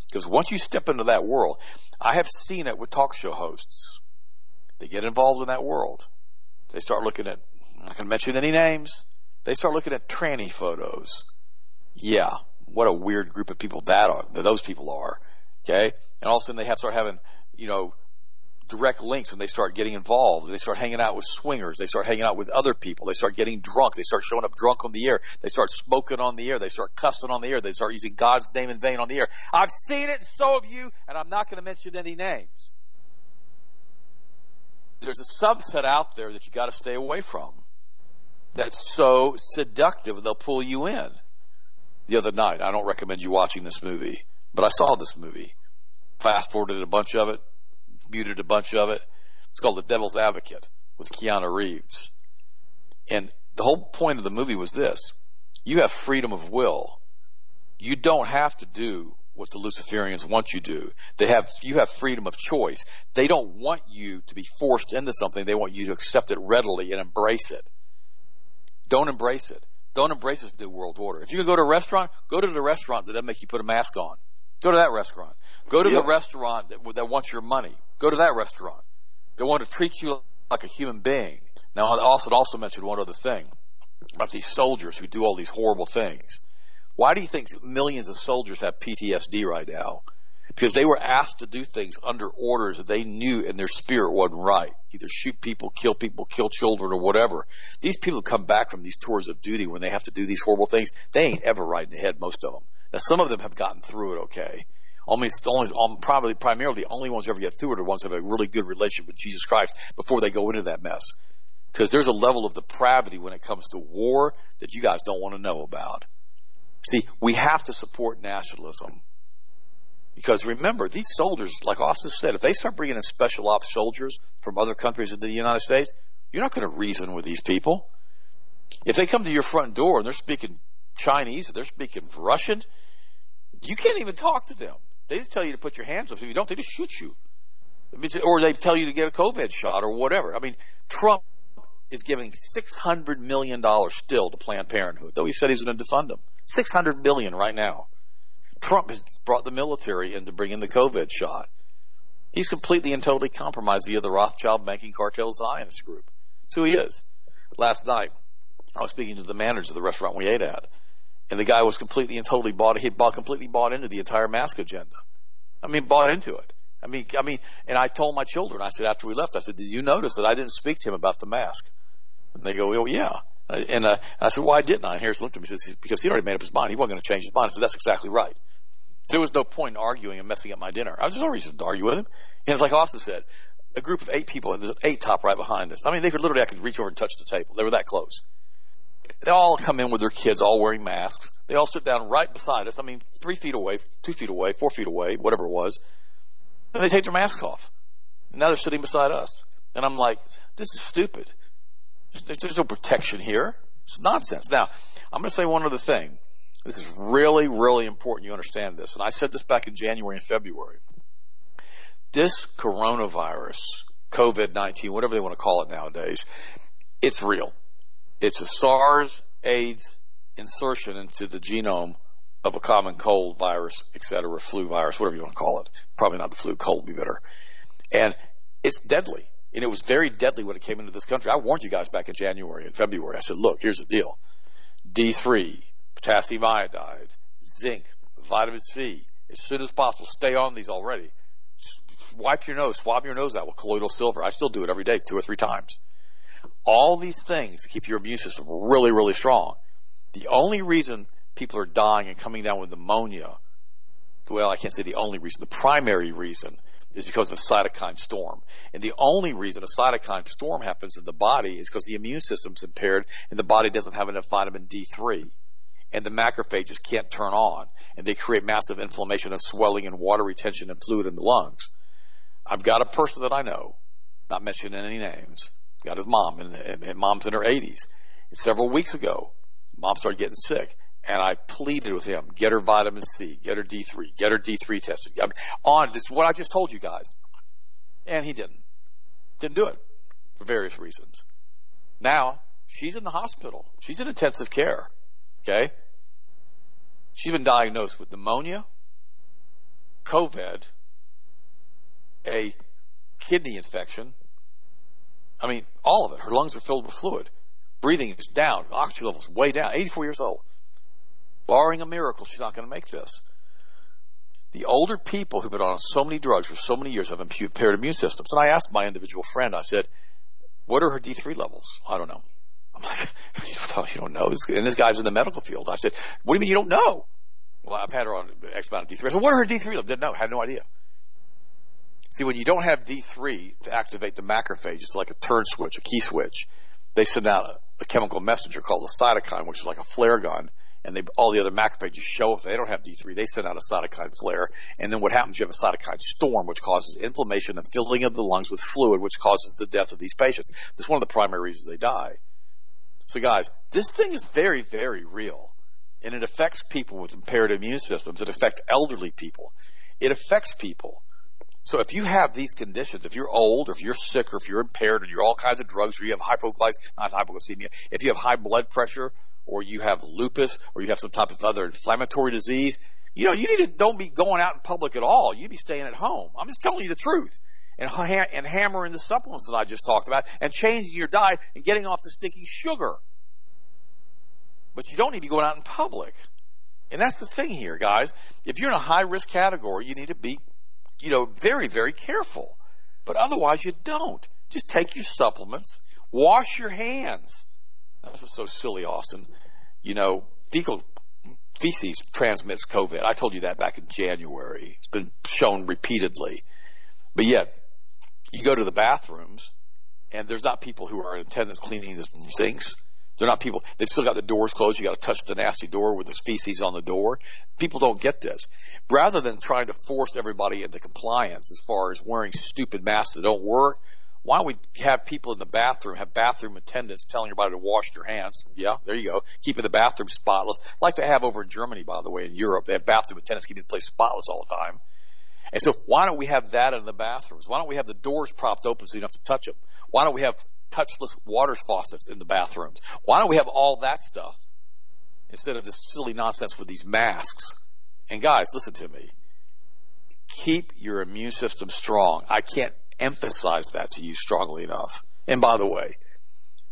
Because once you step into that world, I have seen it with talk show hosts. They get involved in that world. They start looking at, I'm not going to mention any names. They start looking at tranny photos. Yeah, what a weird group of people that are, that those people are. Okay? And all of a sudden they have start having, you know, direct links and they start getting involved. They start hanging out with swingers. They start hanging out with other people. They start getting drunk. They start showing up drunk on the air. They start smoking on the air. They start cussing on the air. They start using God's name in vain on the air. I've seen it, and so have you, and I'm not going to mention any names. There's a subset out there that you got to stay away from. That's so seductive, they'll pull you in. The other night, I don't recommend you watching this movie, but I saw this movie. Fast forwarded a bunch of it muted a bunch of it. It's called The Devil's Advocate with Keanu Reeves. And the whole point of the movie was this. You have freedom of will. You don't have to do what the Luciferians want you to do. They have, you have freedom of choice. They don't want you to be forced into something. They want you to accept it readily and embrace it. Don't embrace it. Don't embrace this new world order. If you can go to a restaurant, go to the restaurant that doesn't make you put a mask on. Go to that restaurant. Go to yep. the restaurant that, that wants your money. Go to that restaurant. They want to treat you like a human being. Now, I also also mentioned one other thing about these soldiers who do all these horrible things. Why do you think millions of soldiers have PTSD right now? Because they were asked to do things under orders that they knew in their spirit wasn't right. Either shoot people, kill people, kill children, or whatever. These people come back from these tours of duty when they have to do these horrible things. They ain't ever right in the head, most of them. Now, some of them have gotten through it okay. Only, only, um, probably, primarily, the only ones who ever get through it are the ones who have a really good relationship with Jesus Christ before they go into that mess. Because there's a level of depravity when it comes to war that you guys don't want to know about. See, we have to support nationalism. Because remember, these soldiers, like Austin said, if they start bringing in special ops soldiers from other countries in the United States, you're not going to reason with these people. If they come to your front door and they're speaking Chinese or they're speaking Russian, you can't even talk to them. They just tell you to put your hands up. If you don't, they just shoot you. Or they tell you to get a COVID shot or whatever. I mean, Trump is giving $600 million still to Planned Parenthood, though he said he's going to defund them. 600 million right now. Trump has brought the military in to bring in the COVID shot. He's completely and totally compromised via the Rothschild banking cartel Zionist group. That's who he is. Last night, I was speaking to the manager of the restaurant we ate at, and the guy was completely and totally bought. He bought completely bought into the entire mask agenda. I mean, bought into it. I mean, I mean, and I told my children. I said after we left, I said, "Did you notice that I didn't speak to him about the mask?" And they go, "Oh yeah." And, uh, I said, "Why didn't I?" And Harris looked at me and says, "Because he already made up his mind. He wasn't going to change his mind." I said, "That's exactly right." There was no point in arguing and messing up my dinner. I was no reason to argue with him. And it's like Austin said, a group of eight people, and there's eight top right behind us. I mean, they could literally, I could reach over and touch the table. They were that close. They all come in with their kids, all wearing masks. They all sit down right beside us. I mean, three feet away, two feet away, four feet away, whatever it was. And they take their masks off. And now they're sitting beside us. And I'm like, this is stupid. There's, there's no protection here. It's nonsense. Now, I'm going to say one other thing. This is really, really important you understand this. And I said this back in January and February. This coronavirus, COVID-19, whatever they want to call it nowadays, it's real. It's a SARS AIDS insertion into the genome of a common cold virus, et cetera, flu virus, whatever you want to call it. Probably not the flu, cold would be better. And it's deadly. And it was very deadly when it came into this country. I warned you guys back in January and February. I said, look, here's the deal. D3, potassium iodide, zinc, vitamin C. As soon as possible, stay on these already. Wipe your nose, swab your nose out with colloidal silver. I still do it every day, two or three times. All these things keep your immune system really, really strong. The only reason people are dying and coming down with pneumonia, well, I can't say the only reason, the primary reason is because of a cytokine storm. And the only reason a cytokine storm happens in the body is because the immune system's impaired and the body doesn't have enough vitamin D3. And the macrophages can't turn on. And they create massive inflammation and swelling and water retention and fluid in the lungs. I've got a person that I know, not mentioning any names, got his mom, and, and, mom's in her 80s. And several weeks ago, mom started getting sick, and I pleaded with him, get her vitamin C, get her D3, get her D3 tested. I mean, on this, what I just told you guys. And he didn't. Didn't do it for various reasons. Now, she's in the hospital. She's in intensive care. Okay? She's been diagnosed with pneumonia, COVID, a kidney infection, I mean, all of it. Her lungs are filled with fluid. Breathing is down. Oxygen levels way down. 84 years old. Barring a miracle, she's not going to make this. The older people who've been on so many drugs for so many years have impaired immune systems. And I asked my individual friend, I said, what are her D3 levels? I don't know. I'm like, you don't know. And this guy's in the medical field. I said, what do you mean you don't know? Well, I've had her on X amount of D3. I said, what are her D3 levels? Didn't know. Had no idea. See, when you don't have D3 to activate the macrophage, it's like a turn switch, a key switch. They send out a, a chemical messenger called a cytokine, which is like a flare gun, and they, all the other macrophages show if they don't have D3, they send out a cytokine flare. And then what happens? You have a cytokine storm, which causes inflammation and filling of the lungs with fluid, which causes the death of these patients. This is one of the primary reasons they die. So guys, this thing is very, very real. And it affects people with impaired immune systems. It affects elderly people. It affects people so if you have these conditions, if you're old, or if you're sick, or if you're impaired, or you're all kinds of drugs, or you have hypoglycemia, not hypoglycemia, if you have high blood pressure, or you have lupus, or you have some type of other inflammatory disease, you know, you need to don't be going out in public at all. You be staying at home. I'm just telling you the truth. And, ha- and hammering the supplements that I just talked about, and changing your diet, and getting off the stinky sugar. But you don't need to be going out in public. And that's the thing here, guys. If you're in a high risk category, you need to be you know, very, very careful. But otherwise you don't. Just take your supplements, wash your hands. That's what's so silly, Austin. You know, fecal feces transmits COVID. I told you that back in January. It's been shown repeatedly. But yet, you go to the bathrooms and there's not people who are in attendance cleaning the sinks. They're not people, they've still got the doors closed. You got to touch the nasty door with the feces on the door. People don't get this. Rather than trying to force everybody into compliance as far as wearing stupid masks that don't work, why don't we have people in the bathroom, have bathroom attendants telling everybody to wash their hands? Yeah, there you go. Keeping the bathroom spotless. Like they have over in Germany, by the way, in Europe. They have bathroom attendants keeping the place spotless all the time. And so why don't we have that in the bathrooms? Why don't we have the doors propped open so you don't have to touch them? Why don't we have touchless water faucets in the bathrooms? Why don't we have all that stuff instead of this silly nonsense with these masks? And guys, listen to me. Keep your immune system strong. I can't emphasize that to you strongly enough. And by the way,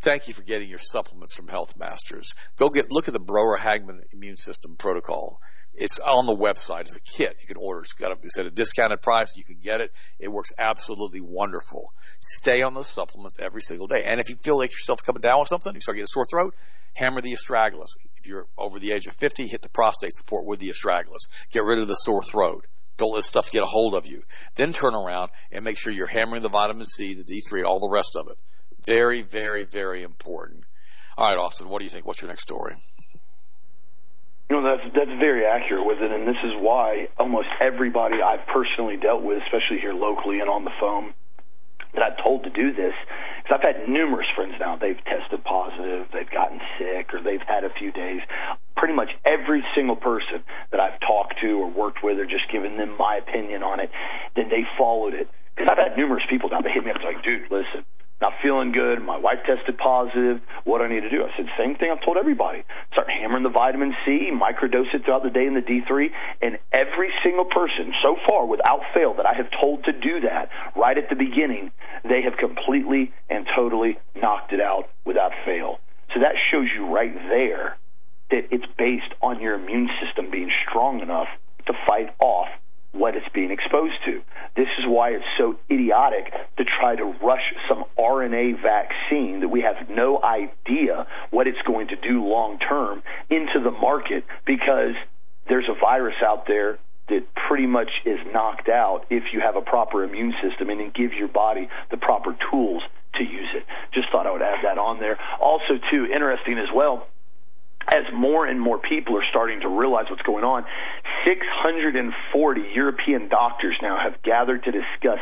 thank you for getting your supplements from Health Masters. Go get look at the Broer Hagmann immune system protocol. It's on the website. It's a kit you can order. It's got a, it's at a discounted price. You can get it. It works absolutely wonderful. Stay on those supplements every single day. And if you feel like yourself coming down with something, you start getting a sore throat, hammer the astragalus. If you're over the age of 50, hit the prostate support with the astragalus. Get rid of the sore throat. Don't let stuff get a hold of you. Then turn around and make sure you're hammering the vitamin C, the D3, all the rest of it. Very, very, very important. All right, Austin, what do you think? What's your next story? You know, that's that's very accurate with it, and this is why almost everybody I've personally dealt with, especially here locally and on the phone, that I've told to do this, because I've had numerous friends now. They've tested positive, they've gotten sick, or they've had a few days. Pretty much every single person that I've talked to or worked with, or just given them my opinion on it, then they followed it. Because I've had numerous people now. They hit me up it's like, "Dude, listen, not feeling good. My wife tested positive. What do I need to do? I said, same thing I've told everybody. Start hammering the vitamin C, microdose it throughout the day in the D3. And every single person so far, without fail, that I have told to do that right at the beginning, they have completely and totally knocked it out without fail. So that shows you right there that it's based on your immune system being strong enough to fight off what it's being exposed to. This is why it's so idiotic to try to rush some RNA vaccine that we have no idea what it's going to do long term into the market because there's a virus out there that pretty much is knocked out if you have a proper immune system and it gives your body the proper tools to use it. Just thought I would add that on there. Also, too, interesting as well as more and more people are starting to realize what's going on, 640 European doctors now have gathered to discuss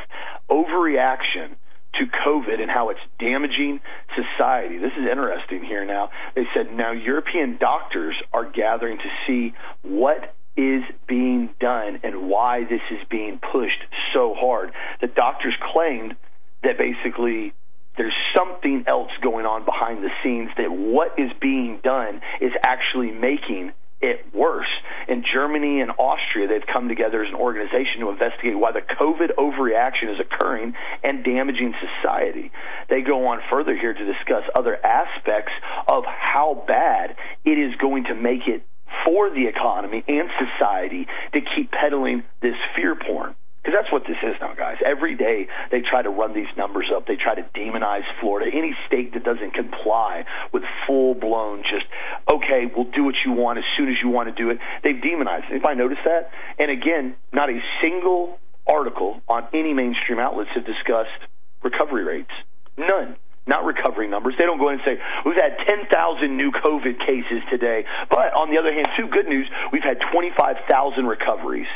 overreaction to COVID and how it's damaging society. This is interesting here now. They said now European doctors are gathering to see what is being done and why this is being pushed so hard. The doctors claimed that basically there's something else going on behind the scenes that what is being done is actually making it worse. In Germany and Austria, they've come together as an organization to investigate why the COVID overreaction is occurring and damaging society. They go on further here to discuss other aspects of how bad it is going to make it for the economy and society to keep peddling this fear porn. Because that's what this is now, guys. Every day they try to run these numbers up. They try to demonize Florida. Any state that doesn't comply with full blown, just, okay, we'll do what you want as soon as you want to do it, they've demonized. If I notice that? And again, not a single article on any mainstream outlets have discussed recovery rates. None not recovery numbers. They don't go in and say, we've had 10,000 new COVID cases today. But on the other hand, too, good news, we've had 25,000 recoveries.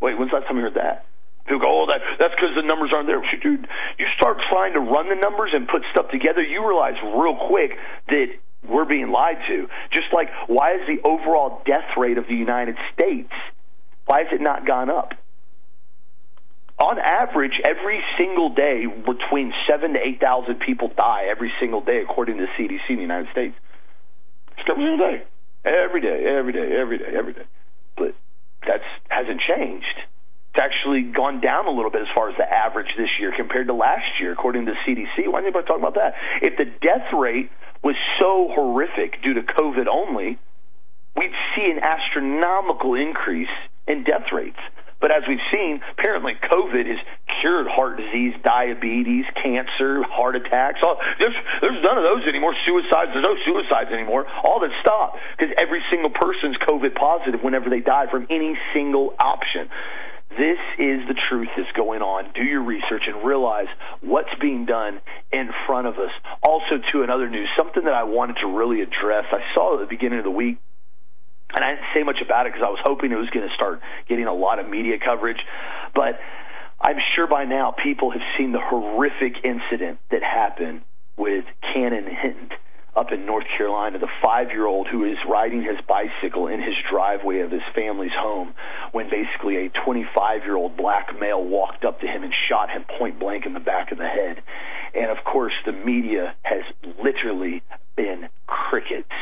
Wait, when's the last time you heard that? People go, oh, that, that's because the numbers aren't there. Dude, you start trying to run the numbers and put stuff together, you realize real quick that we're being lied to. Just like, why is the overall death rate of the United States, why has it not gone up? On average, every single day, between seven to eight thousand people die every single day, according to the CDC in the United States. Every single day, every day, every day, every day, every day. But that hasn't changed. It's actually gone down a little bit as far as the average this year compared to last year, according to CDC. Why didn't anybody talk about that? If the death rate was so horrific due to COVID only, we'd see an astronomical increase in death rates. But as we've seen, apparently COVID has cured heart disease, diabetes, cancer, heart attacks. All, there's, there's none of those anymore. Suicides, there's no suicides anymore. All that stopped because every single person's COVID positive whenever they die from any single option. This is the truth that's going on. Do your research and realize what's being done in front of us. Also, to another news, something that I wanted to really address. I saw at the beginning of the week and I didn't say much about it because I was hoping it was going to start getting a lot of media coverage. But I'm sure by now people have seen the horrific incident that happened with Cannon Hinton up in North Carolina, the five year old who is riding his bicycle in his driveway of his family's home when basically a 25 year old black male walked up to him and shot him point blank in the back of the head. And of course, the media has literally been crickets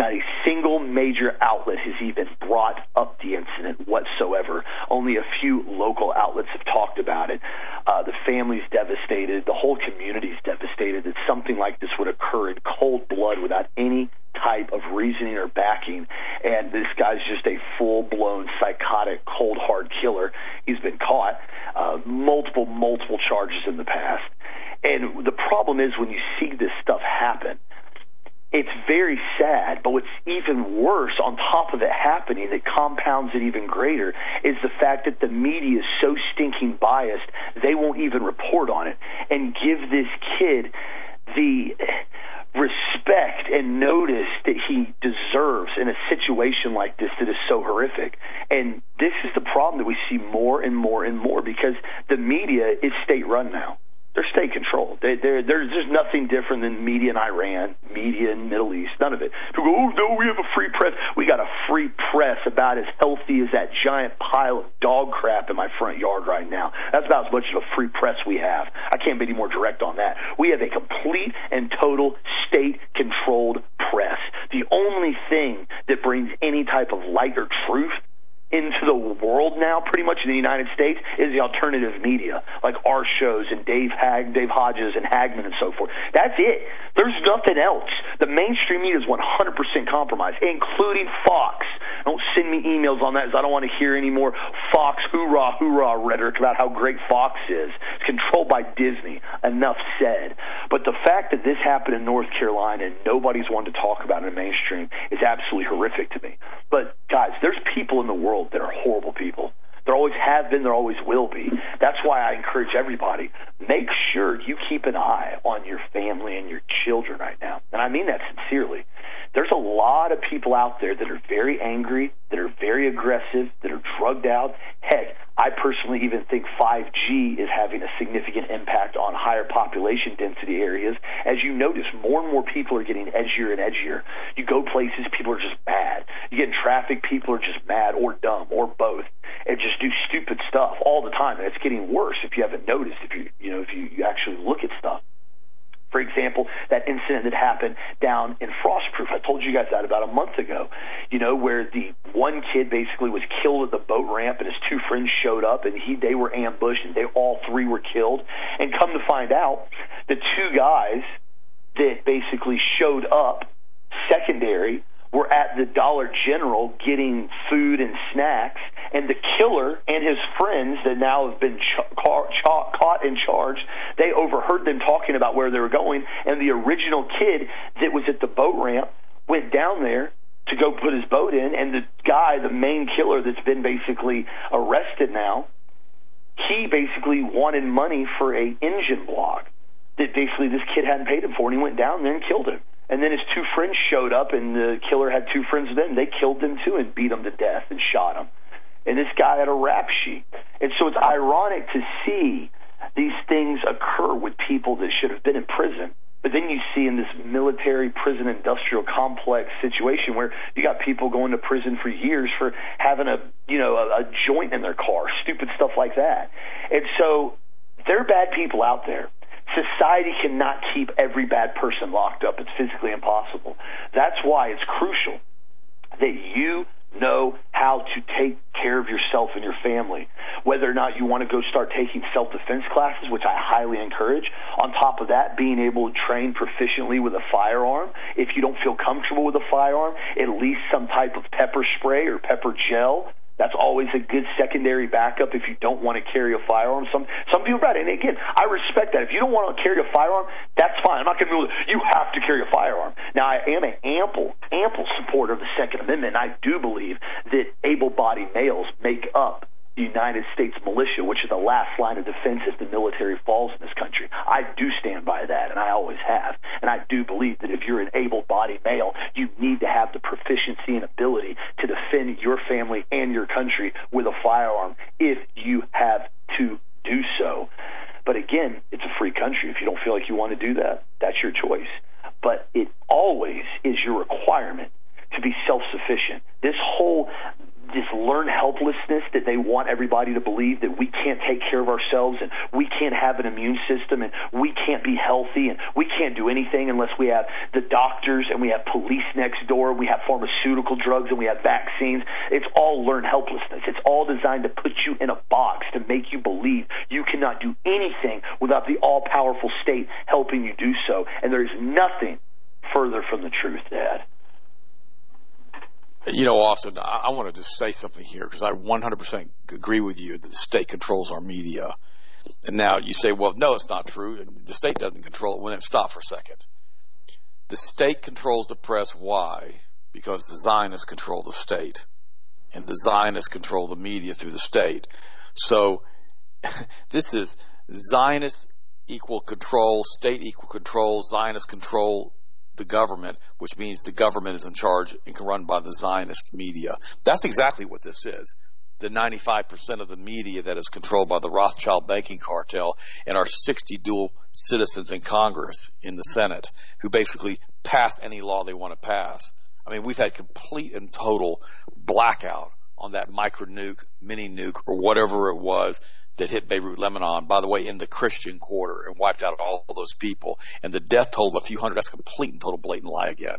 not a single major outlet has even brought up the incident whatsoever. Only a few local outlets have talked about it. Uh, the family's devastated. The whole community's devastated that something like this would occur in cold blood without any type of reasoning or backing. And this guy's just a full blown psychotic, cold hard killer. He's been caught. Uh, multiple, multiple charges in the past. And the problem is when you see this stuff happen, it's very sad, but what's even worse on top of it happening that compounds it even greater is the fact that the media is so stinking biased, they won't even report on it and give this kid the respect and notice that he deserves in a situation like this that is so horrific. And this is the problem that we see more and more and more because the media is state run now they're state controlled. They, they're, there's just nothing different than media in Iran, media in Middle East. None of it. People go, oh no, we have a free press. We got a free press about as healthy as that giant pile of dog crap in my front yard right now. That's about as much of a free press we have. I can't be any more direct on that. We have a complete and total state controlled press. The only thing that brings any type of light or truth into the world now, pretty much in the United States, is the alternative media, like our shows and Dave Hag, Dave Hodges and Hagmann, and so forth. That's it. There's nothing else. The mainstream media is 100% compromised, including Fox. Don't send me emails on that, because I don't want to hear any more Fox hoorah hoorah rhetoric about how great Fox is. It's controlled by Disney. Enough said. But the fact that this happened in North Carolina and nobody's wanted to talk about it in the mainstream is absolutely horrific to me. But guys, there's people in the world that are horrible people. There always have been, there always will be. That's why I encourage everybody make sure you keep an eye on your family and your children right now. And I mean that sincerely. There's a lot of people out there that are very angry, that are very aggressive, that are drugged out. Heck, I personally even think 5G is having a significant impact on higher population density areas. As you notice, more and more people are getting edgier and edgier. You go places, people are just mad. You get in traffic, people are just mad or dumb or both, and just do stupid stuff all the time. And it's getting worse if you haven't noticed. If you you know if you, you actually look at stuff. For example, that incident that happened down in Frostproof. I told you guys that about a month ago. You know, where the one kid basically was killed at the boat ramp and his two friends showed up and he they were ambushed and they all three were killed. And come to find out, the two guys that basically showed up secondary were at the Dollar General getting food and snacks, and the killer and his friends that now have been ch- ca- cha- caught and charged, they overheard them talking about where they were going, and the original kid that was at the boat ramp went down there to go put his boat in, and the guy, the main killer that's been basically arrested now, he basically wanted money for a engine block that basically this kid hadn't paid him for, and he went down there and killed him. And then his two friends showed up, and the killer had two friends with him. They killed them too and beat them to death and shot them. And this guy had a rap sheet. And so it's ironic to see these things occur with people that should have been in prison. But then you see in this military prison industrial complex situation where you got people going to prison for years for having a you know a, a joint in their car, stupid stuff like that. And so there are bad people out there. Society cannot keep every bad person locked up. It's physically impossible. That's why it's crucial that you know how to take care of yourself and your family. Whether or not you want to go start taking self defense classes, which I highly encourage. On top of that, being able to train proficiently with a firearm. If you don't feel comfortable with a firearm, at least some type of pepper spray or pepper gel that's always a good secondary backup if you don't want to carry a firearm. Some some people it. And again, I respect that. If you don't want to carry a firearm, that's fine. I'm not going to be you have to carry a firearm. Now I am an ample ample supporter of the Second Amendment. I do believe that able-bodied males make up United States militia, which is the last line of defense if the military falls in this country. I do stand by that, and I always have. And I do believe that if you're an able bodied male, you need to have the proficiency and ability to defend your family and your country with a firearm if you have to do so. But again, it's a free country. If you don't feel like you want to do that, that's your choice. But it always is your requirement to be self sufficient. This whole this learned helplessness that they want everybody to believe that we can't take care of ourselves and we can't have an immune system and we can't be healthy and we can't do anything unless we have the doctors and we have police next door, we have pharmaceutical drugs and we have vaccines. It's all learned helplessness. It's all designed to put you in a box to make you believe you cannot do anything without the all powerful state helping you do so. And there's nothing further from the truth, Dad. You know, Austin, I, I want to just say something here because I 100% agree with you that the state controls our media. And now you say, well, no, it's not true. The state doesn't control it. Well, then stop for a second. The state controls the press. Why? Because the Zionists control the state. And the Zionists control the media through the state. So this is Zionist equal control, state equal control, Zionist control the government, which means the government is in charge and can run by the Zionist media. That's exactly what this is. The 95% of the media that is controlled by the Rothschild banking cartel and our 60 dual citizens in Congress, in the Senate, who basically pass any law they want to pass. I mean, we've had complete and total blackout on that micro nuke, mini nuke, or whatever it was that hit Beirut, Lebanon, by the way, in the Christian quarter and wiped out all those people. And the death toll of a few hundred, that's a complete and total blatant lie again.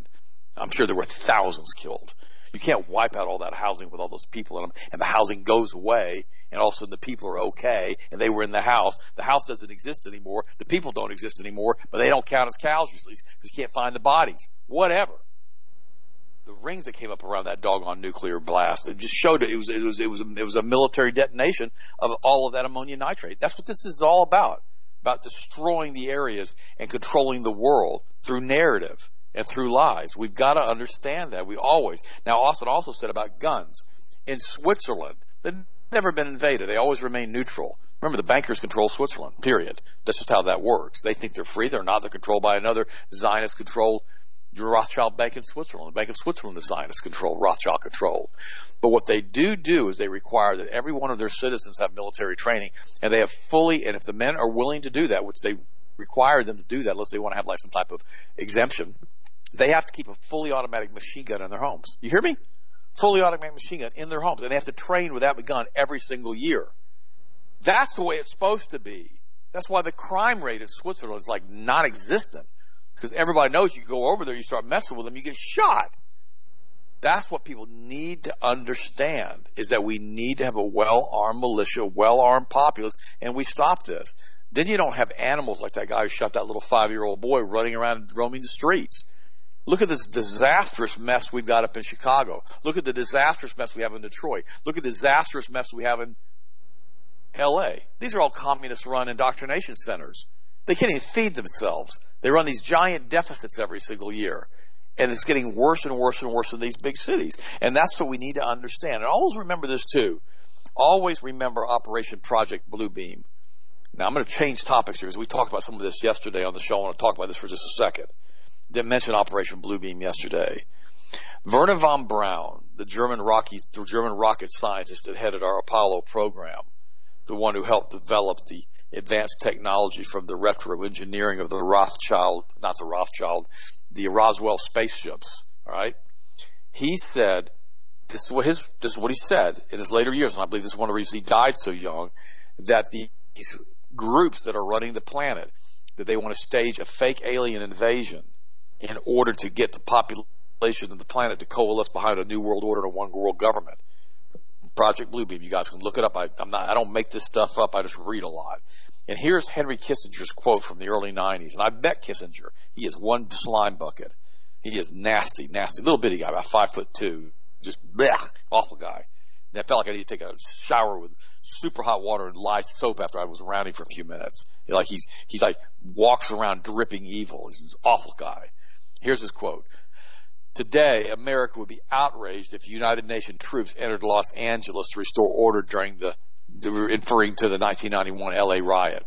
I'm sure there were thousands killed. You can't wipe out all that housing with all those people in them and the housing goes away and all of a sudden the people are okay and they were in the house. The house doesn't exist anymore. The people don't exist anymore, but they don't count as casualties because you can't find the bodies. Whatever the rings that came up around that doggone nuclear blast. It just showed it. It was it was it was a, it was a military detonation of all of that ammonia nitrate. That's what this is all about. About destroying the areas and controlling the world through narrative and through lies. We've got to understand that. We always. Now, Austin also said about guns. In Switzerland, they've never been invaded. They always remain neutral. Remember, the bankers control Switzerland, period. That's just how that works. They think they're free. They're not. They're controlled by another Zionist controlled Rothschild Bank in Switzerland. The Bank of Switzerland is Zionist controlled, Rothschild controlled. But what they do do is they require that every one of their citizens have military training, and they have fully, and if the men are willing to do that, which they require them to do that, unless they want to have like some type of exemption, they have to keep a fully automatic machine gun in their homes. You hear me? Fully automatic machine gun in their homes, and they have to train with that gun every single year. That's the way it's supposed to be. That's why the crime rate in Switzerland is like non-existent because everybody knows you go over there, you start messing with them, you get shot. That's what people need to understand is that we need to have a well-armed militia, well-armed populace, and we stop this. Then you don't have animals like that guy who shot that little five-year-old boy running around roaming the streets. Look at this disastrous mess we've got up in Chicago. Look at the disastrous mess we have in Detroit. Look at the disastrous mess we have in LA. These are all communist run indoctrination centers. They can't even feed themselves. They run these giant deficits every single year. And it's getting worse and worse and worse in these big cities. And that's what we need to understand. And always remember this too. Always remember Operation Project Bluebeam. Now I'm going to change topics here because we talked about some of this yesterday on the show. I want to talk about this for just a second. Didn't mention Operation Bluebeam yesterday. Wernher von Braun, the German rocket, the German rocket scientist that headed our Apollo program, the one who helped develop the advanced technology from the retro engineering of the Rothschild, not the Rothschild, the Roswell spaceships. All right. He said, this is what his, this is what he said in his later years, and I believe this is one of the reasons he died so young, that these groups that are running the planet, that they want to stage a fake alien invasion in order to get the population of the planet to coalesce behind a new world order and a one world government. Project Bluebeam. You guys can look it up. I, I'm not, I don't make this stuff up. I just read a lot. And here's Henry Kissinger's quote from the early 90s. And I bet Kissinger, he is one slime bucket. He is nasty, nasty, little bitty guy, about five foot two. Just awful guy. And I felt like I needed to take a shower with super hot water and lye soap after I was around him for a few minutes. Like he's, he's like walks around dripping evil. He's an awful guy. Here's his quote. Today, America would be outraged if United Nations troops entered Los Angeles to restore order during the, referring to the 1991 LA riot.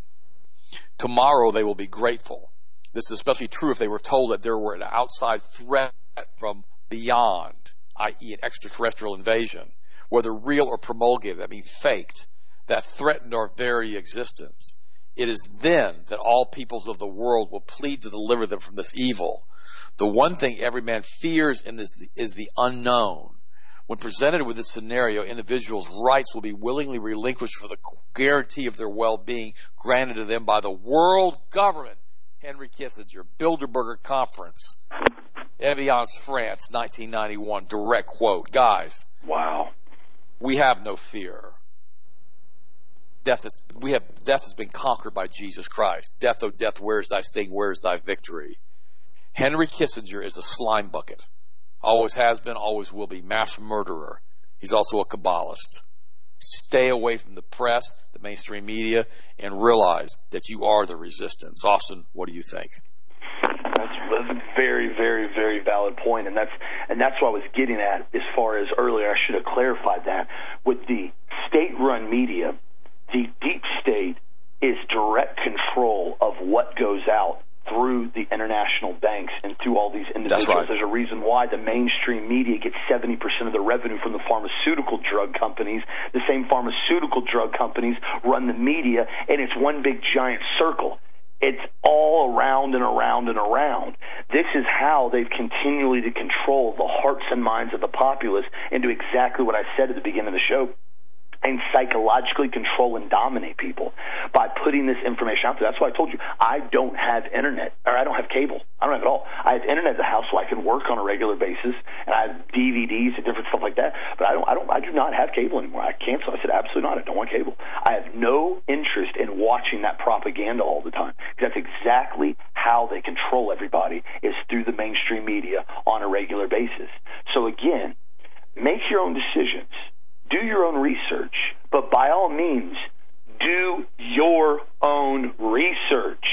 Tomorrow, they will be grateful. This is especially true if they were told that there were an outside threat from beyond, i.e., an extraterrestrial invasion, whether real or promulgated, that means faked, that threatened our very existence. It is then that all peoples of the world will plead to deliver them from this evil the one thing every man fears in this is the unknown. When presented with this scenario, individuals' rights will be willingly relinquished for the guarantee of their well-being granted to them by the world government. Henry Kissinger, Bilderberger Conference, Evian, France, 1991. Direct quote. Guys. Wow. We have no fear. Death is, we have, death has been conquered by Jesus Christ. Death, oh death, where is thy sting? Where is thy victory? Henry Kissinger is a slime bucket. Always has been, always will be. Mass murderer. He's also a Kabbalist. Stay away from the press, the mainstream media, and realize that you are the resistance. Austin, what do you think? That's a very, very, very valid point, and that's and that's what I was getting at as far as earlier. I should have clarified that with the state-run media, the deep state is direct control of what goes out through the international banks and through all these individuals. Right. There's a reason why the mainstream media gets 70% of the revenue from the pharmaceutical drug companies. The same pharmaceutical drug companies run the media, and it's one big giant circle. It's all around and around and around. This is how they've continually to control the hearts and minds of the populace and do exactly what I said at the beginning of the show and psychologically control and dominate people by putting this information out there. That's why I told you I don't have internet or I don't have cable. I don't have it all. I have internet at the house so I can work on a regular basis and I have DVDs and different stuff like that. But I don't I don't I do not have cable anymore. I canceled. I said absolutely not. I don't want cable. I have no interest in watching that propaganda all the time because that's exactly how they control everybody is through the mainstream media on a regular basis. So again, make your own decisions do your own research, but by all means, do your own research.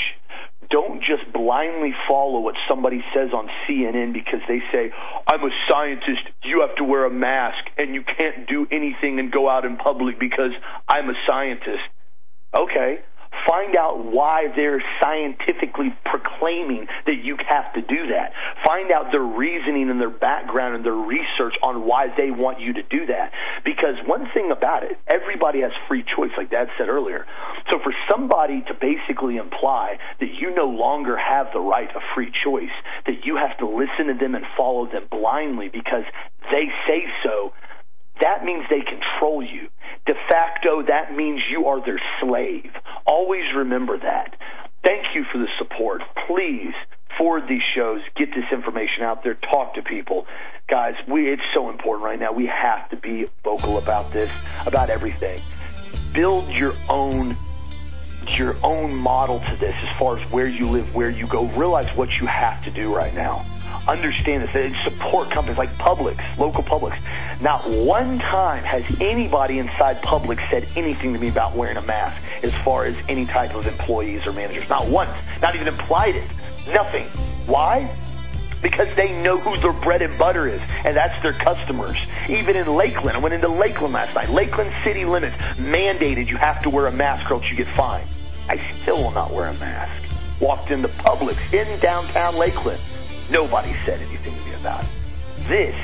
Don't just blindly follow what somebody says on CNN because they say, I'm a scientist, you have to wear a mask, and you can't do anything and go out in public because I'm a scientist. Okay, Find out why they're scientifically proclaiming that you have to do that. Find out their reasoning and their background and their research on why they want you to do that. Because one thing about it, everybody has free choice, like Dad said earlier. So for somebody to basically imply that you no longer have the right of free choice, that you have to listen to them and follow them blindly because they say so, that means they control you. De facto, that means you are their slave. Always remember that. Thank you for the support. Please forward these shows, get this information out there, talk to people. Guys, we it's so important right now. We have to be vocal about this, about everything. Build your own your own model to this as far as where you live, where you go. Realize what you have to do right now. Understand this and support companies like Publix, local Publix. Not one time has anybody inside Publix said anything to me about wearing a mask as far as any type of employees or managers. Not once. Not even implied it. Nothing. Why? Because they know who their bread and butter is, and that's their customers. Even in Lakeland, I went into Lakeland last night. Lakeland city limits mandated you have to wear a mask or else you get fined. I still will not wear a mask. Walked into Publix in downtown Lakeland. Nobody said anything to me about it. This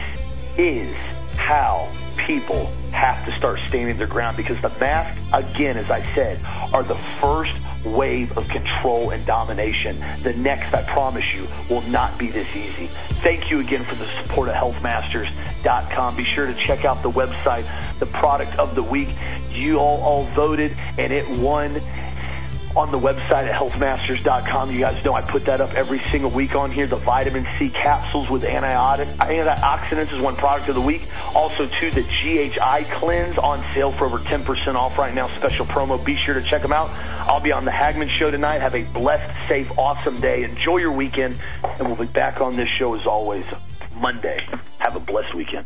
is how people have to start standing their ground because the masks, again, as I said, are the first wave of control and domination. The next, I promise you, will not be this easy. Thank you again for the support of healthmasters.com. Be sure to check out the website, the product of the week. You all, all voted and it won on the website at healthmasters.com. You guys know I put that up every single week on here. The vitamin C capsules with antiotic, antioxidants is one product of the week. Also, too, the GHI cleanse on sale for over 10% off right now. Special promo. Be sure to check them out. I'll be on the Hagmann Show tonight. Have a blessed, safe, awesome day. Enjoy your weekend, and we'll be back on this show as always Monday. Have a blessed weekend.